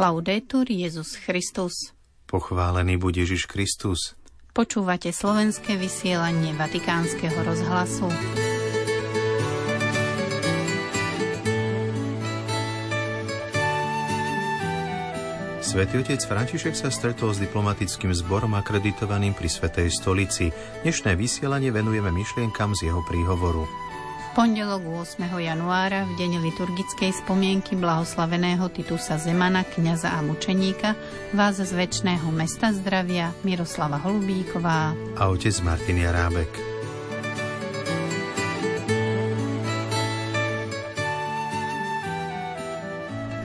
Laudetur Jezus Christus. Pochválený buď Ježiš Kristus. Počúvate slovenské vysielanie Vatikánskeho rozhlasu. Svetý otec František sa stretol s diplomatickým zborom akreditovaným pri Svetej stolici. Dnešné vysielanie venujeme myšlienkam z jeho príhovoru. Pondelok 8. januára v deň liturgickej spomienky blahoslaveného Titusa Zemana, kňaza a mučeníka, vás z väčšného mesta zdravia Miroslava Holubíková a otec Martin Jarábek.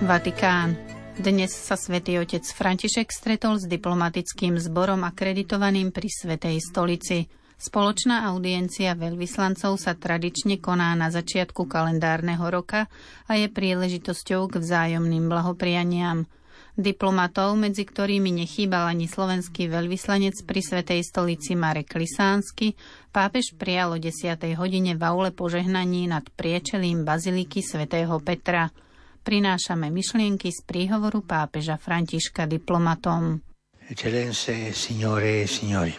Vatikán. Dnes sa svätý otec František stretol s diplomatickým zborom akreditovaným pri Svetej stolici. Spoločná audiencia veľvyslancov sa tradične koná na začiatku kalendárneho roka a je príležitosťou k vzájomným blahoprianiam. Diplomatov, medzi ktorými nechýbal ani slovenský veľvyslanec pri Svetej stolici Marek Lisánsky, pápež prijal o 10. hodine v aule požehnaní nad priečelím baziliky svätého Petra – prinášame myšlienky z príhovoru pápeža Františka diplomatom. Eccellenze, signore e signori,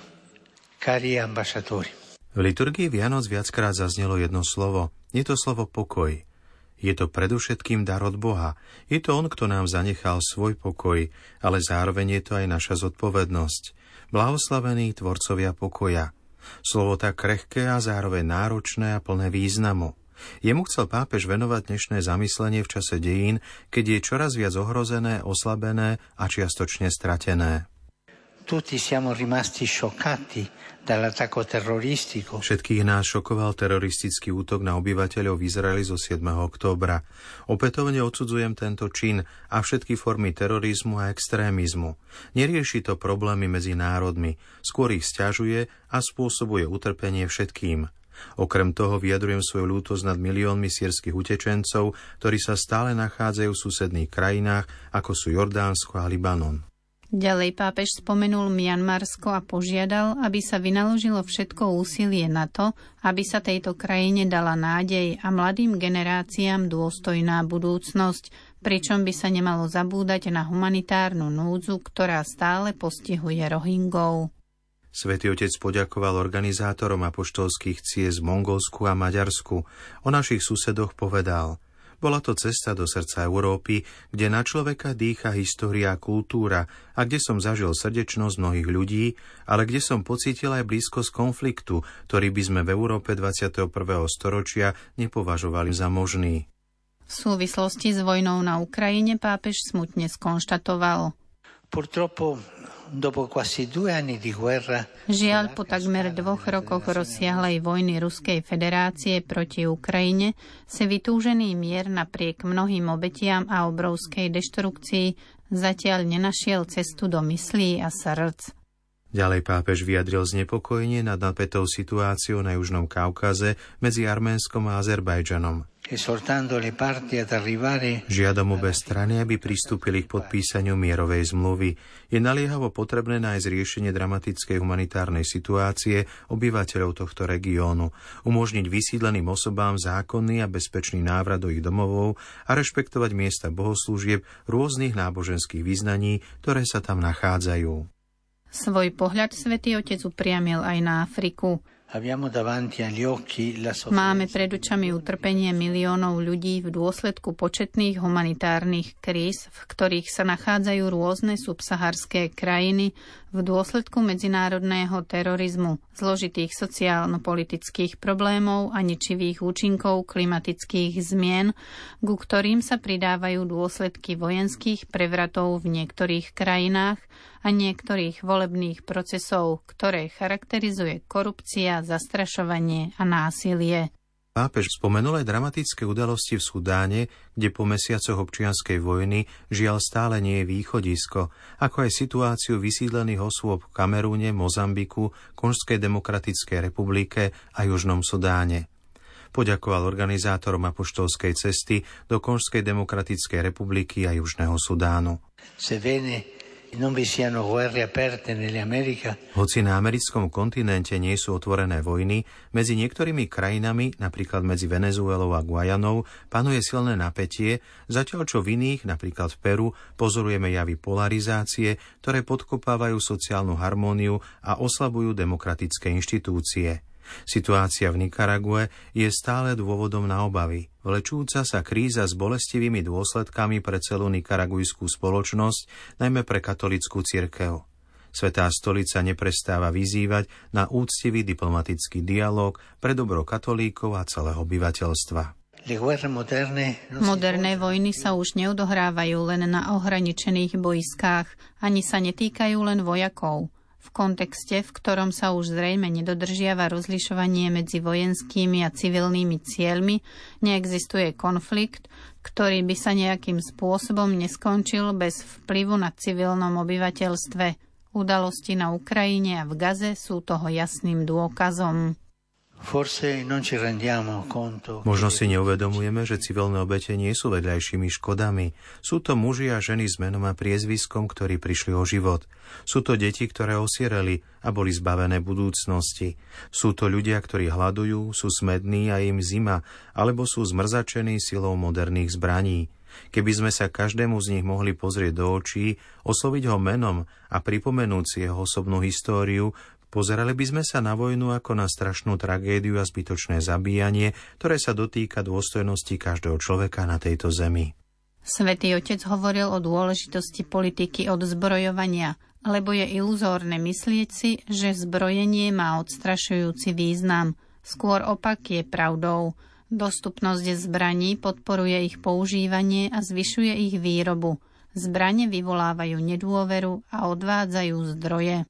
cari ambasciatori. V liturgii Vianoc viackrát zaznelo jedno slovo. Je to slovo pokoj. Je to predovšetkým dar od Boha. Je to On, kto nám zanechal svoj pokoj, ale zároveň je to aj naša zodpovednosť. Blahoslavení tvorcovia pokoja. Slovo tak krehké a zároveň náročné a plné významu. Jemu chcel pápež venovať dnešné zamyslenie v čase dejín, keď je čoraz viac ohrozené, oslabené a čiastočne stratené. Tutti siamo rimasti scioccati dall'attacco terroristico. Všetkých nás šokoval teroristický útok na obyvateľov v Izraeli zo 7. októbra. Opätovne odsudzujem tento čin a všetky formy terorizmu a extrémizmu. Nerieši to problémy medzi národmi, skôr ich stiažuje a spôsobuje utrpenie všetkým. Okrem toho vyjadrujem svoju lútosť nad miliónmi sírskych utečencov, ktorí sa stále nachádzajú v susedných krajinách, ako sú Jordánsko a Libanon. Ďalej pápež spomenul Mianmarsko a požiadal, aby sa vynaložilo všetko úsilie na to, aby sa tejto krajine dala nádej a mladým generáciám dôstojná budúcnosť, pričom by sa nemalo zabúdať na humanitárnu núdzu, ktorá stále postihuje Rohingov. Svetý otec poďakoval organizátorom apoštolských ciest v Mongolsku a Maďarsku. O našich susedoch povedal – bola to cesta do srdca Európy, kde na človeka dýcha história a kultúra a kde som zažil srdečnosť mnohých ľudí, ale kde som pocítil aj blízkosť konfliktu, ktorý by sme v Európe 21. storočia nepovažovali za možný. V súvislosti s vojnou na Ukrajine pápež smutne skonštatoval. Purtroppo Žiaľ, po takmer dvoch rokoch rozsiahlej vojny Ruskej federácie proti Ukrajine si vytúžený mier napriek mnohým obetiam a obrovskej deštrukcii zatiaľ nenašiel cestu do myslí a srdc. Ďalej pápež vyjadril znepokojenie nad napätou situáciou na Južnom Kaukaze medzi Arménskom a Azerbajdžanom. Žiadam obe strany, aby pristúpili k podpísaniu mierovej zmluvy. Je naliehavo potrebné nájsť riešenie dramatickej humanitárnej situácie obyvateľov tohto regiónu, umožniť vysídleným osobám zákonný a bezpečný návrat do ich domovov a rešpektovať miesta bohoslúžieb rôznych náboženských vyznaní, ktoré sa tam nachádzajú. Svoj pohľad svätý Otec upriamil aj na Afriku. Máme pred očami utrpenie miliónov ľudí v dôsledku početných humanitárnych kríz, v ktorých sa nachádzajú rôzne subsaharské krajiny v dôsledku medzinárodného terorizmu, zložitých sociálno-politických problémov a ničivých účinkov klimatických zmien, ku ktorým sa pridávajú dôsledky vojenských prevratov v niektorých krajinách a niektorých volebných procesov, ktoré charakterizuje korupcia, zastrašovanie a násilie. Pápež spomenul aj dramatické udalosti v Sudáne, kde po mesiacoch občianskej vojny žiaľ stále nie je východisko, ako aj situáciu vysídlených osôb v Kamerúne, Mozambiku, Konžskej demokratickej republike a Južnom Sudáne. Poďakoval organizátorom apoštolskej cesty do Konžskej demokratickej republiky a Južného Sudánu. Hoci na americkom kontinente nie sú otvorené vojny, medzi niektorými krajinami, napríklad medzi Venezuelou a Guajanou, panuje silné napätie, zatiaľ čo v iných, napríklad v Peru, pozorujeme javy polarizácie, ktoré podkopávajú sociálnu harmóniu a oslabujú demokratické inštitúcie. Situácia v Nikarague je stále dôvodom na obavy. Vlečúca sa kríza s bolestivými dôsledkami pre celú nikaragujskú spoločnosť, najmä pre katolickú cirkev. Svetá stolica neprestáva vyzývať na úctivý diplomatický dialog pre dobro katolíkov a celého obyvateľstva. Moderné vojny sa už neodohrávajú len na ohraničených boiskách, ani sa netýkajú len vojakov v kontexte, v ktorom sa už zrejme nedodržiava rozlišovanie medzi vojenskými a civilnými cieľmi, neexistuje konflikt, ktorý by sa nejakým spôsobom neskončil bez vplyvu na civilnom obyvateľstve. Udalosti na Ukrajine a v Gaze sú toho jasným dôkazom. Možno si neuvedomujeme, že civilné obete nie sú vedľajšími škodami. Sú to muži a ženy s menom a priezviskom, ktorí prišli o život. Sú to deti, ktoré osiereli a boli zbavené budúcnosti. Sú to ľudia, ktorí hľadujú, sú smední a im zima, alebo sú zmrzačení silou moderných zbraní. Keby sme sa každému z nich mohli pozrieť do očí, osloviť ho menom a pripomenúť si jeho osobnú históriu, Pozerali by sme sa na vojnu ako na strašnú tragédiu a zbytočné zabíjanie, ktoré sa dotýka dôstojnosti každého človeka na tejto zemi. Svetý otec hovoril o dôležitosti politiky od zbrojovania, lebo je iluzórne myslieť si, že zbrojenie má odstrašujúci význam. Skôr opak je pravdou. Dostupnosť zbraní podporuje ich používanie a zvyšuje ich výrobu. Zbranie vyvolávajú nedôveru a odvádzajú zdroje.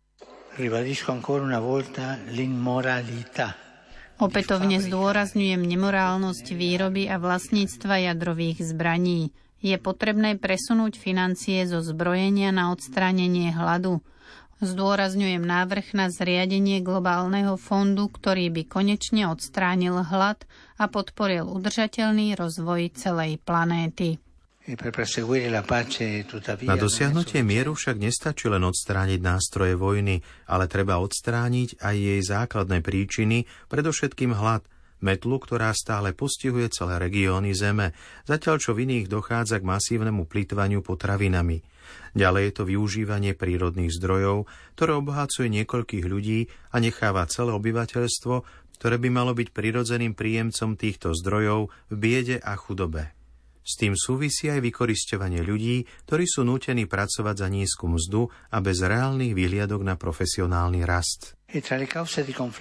Opätovne zdôrazňujem nemorálnosť výroby a vlastníctva jadrových zbraní. Je potrebné presunúť financie zo zbrojenia na odstránenie hladu. Zdôrazňujem návrh na zriadenie globálneho fondu, ktorý by konečne odstránil hlad a podporil udržateľný rozvoj celej planéty. Na dosiahnutie mieru však nestačí len odstrániť nástroje vojny, ale treba odstrániť aj jej základné príčiny, predovšetkým hlad, metlu, ktorá stále postihuje celé regióny Zeme, zatiaľ čo v iných dochádza k masívnemu plýtvaniu potravinami. Ďalej je to využívanie prírodných zdrojov, ktoré obohacuje niekoľkých ľudí a necháva celé obyvateľstvo, ktoré by malo byť prirodzeným príjemcom týchto zdrojov v biede a chudobe. S tým súvisí aj vykorisťovanie ľudí, ktorí sú nútení pracovať za nízku mzdu a bez reálnych výhliadok na profesionálny rast.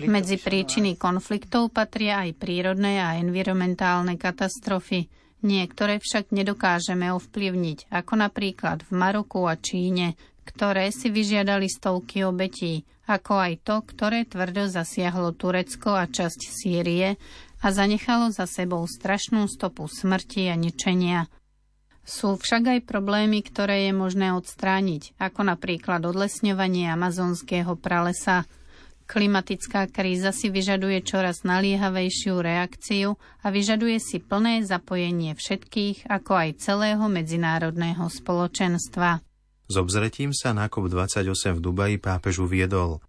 Medzi príčiny konfliktov patria aj prírodné a environmentálne katastrofy. Niektoré však nedokážeme ovplyvniť, ako napríklad v Maroku a Číne, ktoré si vyžiadali stovky obetí, ako aj to, ktoré tvrdo zasiahlo Turecko a časť Sýrie, a zanechalo za sebou strašnú stopu smrti a ničenia. Sú však aj problémy, ktoré je možné odstrániť, ako napríklad odlesňovanie amazonského pralesa. Klimatická kríza si vyžaduje čoraz naliehavejšiu reakciu a vyžaduje si plné zapojenie všetkých, ako aj celého medzinárodného spoločenstva. S obzretím sa na COP28 v Dubaji pápež uviedol –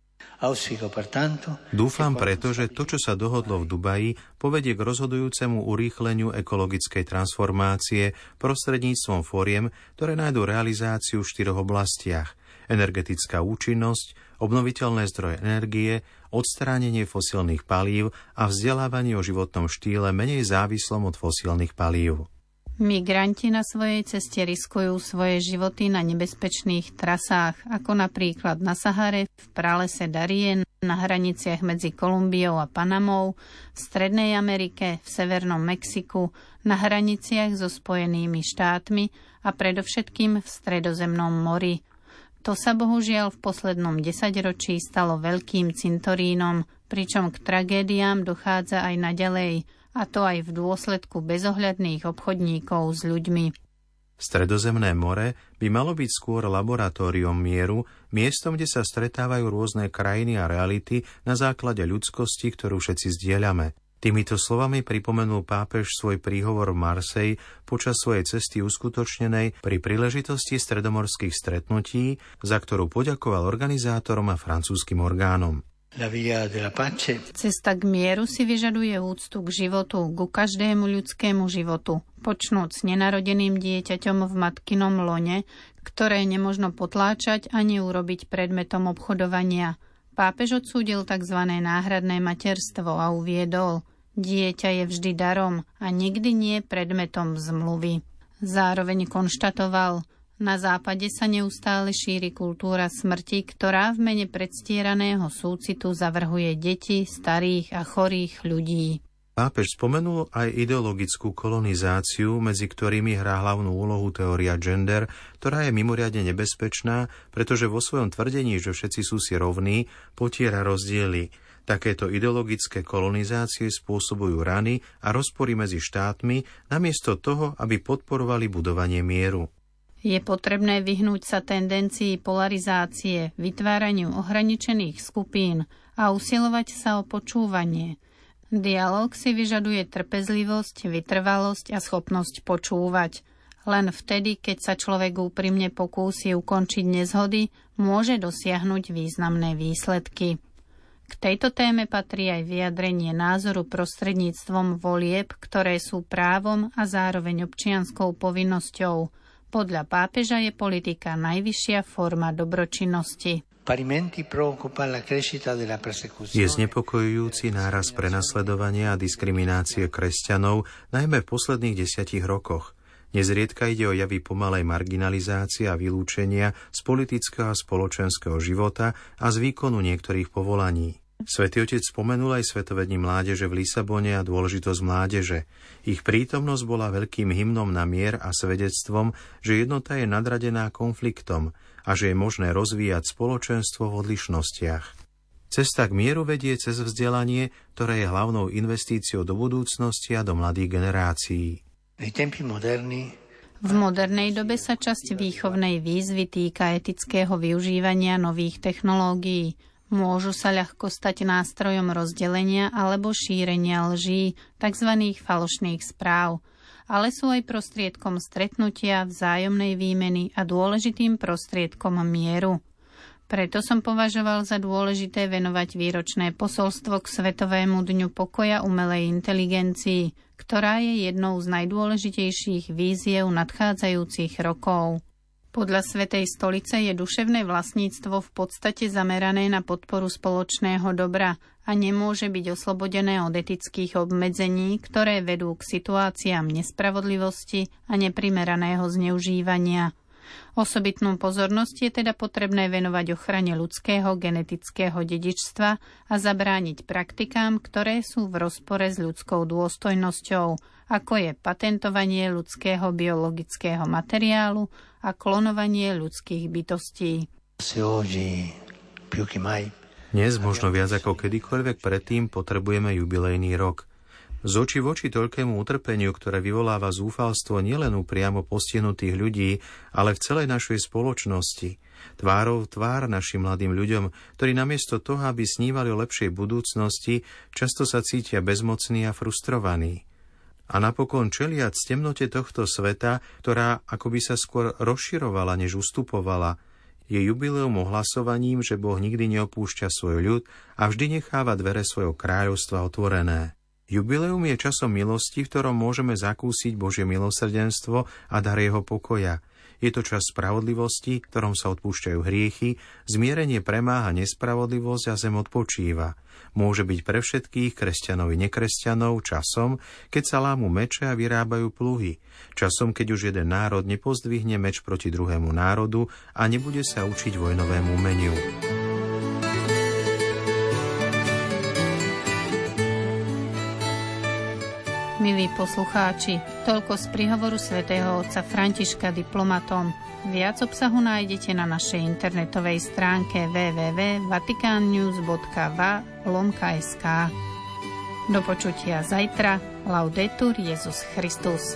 Dúfam preto, že to, čo sa dohodlo v Dubaji, povedie k rozhodujúcemu urýchleniu ekologickej transformácie prostredníctvom fóriem, ktoré nájdú realizáciu v štyroch oblastiach. Energetická účinnosť, obnoviteľné zdroje energie, odstránenie fosílnych palív a vzdelávanie o životnom štýle menej závislom od fosílnych palív. Migranti na svojej ceste riskujú svoje životy na nebezpečných trasách, ako napríklad na Sahare, v pralese Darien, na hraniciach medzi Kolumbiou a Panamou, v Strednej Amerike, v Severnom Mexiku, na hraniciach so Spojenými štátmi a predovšetkým v Stredozemnom mori. To sa bohužiaľ v poslednom desaťročí stalo veľkým cintorínom, pričom k tragédiám dochádza aj naďalej – a to aj v dôsledku bezohľadných obchodníkov s ľuďmi. Stredozemné more by malo byť skôr laboratóriom mieru, miestom, kde sa stretávajú rôzne krajiny a reality na základe ľudskosti, ktorú všetci zdieľame. Týmito slovami pripomenul pápež svoj príhovor v Marsej počas svojej cesty uskutočnenej pri príležitosti stredomorských stretnutí, za ktorú poďakoval organizátorom a francúzskym orgánom. Cesta k mieru si vyžaduje úctu k životu, ku každému ľudskému životu, počnúc nenarodeným dieťaťom v matkinom lone, ktoré nemožno potláčať ani urobiť predmetom obchodovania. Pápež odsúdil tzv. náhradné materstvo a uviedol, dieťa je vždy darom a nikdy nie predmetom zmluvy. Zároveň konštatoval, na západe sa neustále šíri kultúra smrti, ktorá v mene predstieraného súcitu zavrhuje deti, starých a chorých ľudí. Pápež spomenul aj ideologickú kolonizáciu, medzi ktorými hrá hlavnú úlohu teória gender, ktorá je mimoriadne nebezpečná, pretože vo svojom tvrdení, že všetci sú si rovní, potiera rozdiely. Takéto ideologické kolonizácie spôsobujú rany a rozpory medzi štátmi, namiesto toho, aby podporovali budovanie mieru. Je potrebné vyhnúť sa tendencii polarizácie, vytváraniu ohraničených skupín a usilovať sa o počúvanie – Dialóg si vyžaduje trpezlivosť, vytrvalosť a schopnosť počúvať. Len vtedy, keď sa človek úprimne pokúsi ukončiť nezhody, môže dosiahnuť významné výsledky. K tejto téme patrí aj vyjadrenie názoru prostredníctvom volieb, ktoré sú právom a zároveň občianskou povinnosťou. Podľa pápeža je politika najvyššia forma dobročinnosti. Je znepokojujúci náraz prenasledovania a diskriminácie kresťanov, najmä v posledných desiatich rokoch. Nezriedka ide o javy pomalej marginalizácie a vylúčenia z politického a spoločenského života a z výkonu niektorých povolaní. Svetý otec spomenul aj Svetové dni mládeže v Lisabone a dôležitosť mládeže. Ich prítomnosť bola veľkým hymnom na mier a svedectvom, že jednota je nadradená konfliktom a že je možné rozvíjať spoločenstvo v odlišnostiach. Cesta k mieru vedie cez vzdelanie, ktoré je hlavnou investíciou do budúcnosti a do mladých generácií. V modernej dobe sa časť výchovnej výzvy týka etického využívania nových technológií, Môžu sa ľahko stať nástrojom rozdelenia alebo šírenia lží, tzv. falošných správ, ale sú aj prostriedkom stretnutia, vzájomnej výmeny a dôležitým prostriedkom mieru. Preto som považoval za dôležité venovať výročné posolstvo k Svetovému dňu pokoja umelej inteligencii, ktorá je jednou z najdôležitejších víziev nadchádzajúcich rokov. Podľa Svetej stolice je duševné vlastníctvo v podstate zamerané na podporu spoločného dobra a nemôže byť oslobodené od etických obmedzení, ktoré vedú k situáciám nespravodlivosti a neprimeraného zneužívania. Osobitnú pozornosť je teda potrebné venovať ochrane ľudského genetického dedičstva a zabrániť praktikám, ktoré sú v rozpore s ľudskou dôstojnosťou, ako je patentovanie ľudského biologického materiálu a klonovanie ľudských bytostí. Dnes, možno viac ako kedykoľvek predtým, potrebujeme jubilejný rok. Z oči voči toľkému utrpeniu, ktoré vyvoláva zúfalstvo nielen u priamo postihnutých ľudí, ale v celej našej spoločnosti, tvárov tvár našim mladým ľuďom, ktorí namiesto toho, aby snívali o lepšej budúcnosti, často sa cítia bezmocní a frustrovaní a napokon čeliať z temnote tohto sveta, ktorá akoby sa skôr rozširovala, než ustupovala, je jubileum ohlasovaním, že Boh nikdy neopúšťa svoj ľud a vždy necháva dvere svojho kráľovstva otvorené. Jubileum je časom milosti, v ktorom môžeme zakúsiť Božie milosrdenstvo a dar jeho pokoja – je to čas spravodlivosti, ktorom sa odpúšťajú hriechy, zmierenie premáha nespravodlivosť a zem odpočíva. Môže byť pre všetkých kresťanov i nekresťanov časom, keď sa lámu meče a vyrábajú pluhy. Časom, keď už jeden národ nepozdvihne meč proti druhému národu a nebude sa učiť vojnovému umeniu. Milí poslucháči, toľko z príhovoru svätého otca Františka diplomatom. Viac obsahu nájdete na našej internetovej stránke www.vaticannews.va.sk Do počutia zajtra. Laudetur Jezus Christus.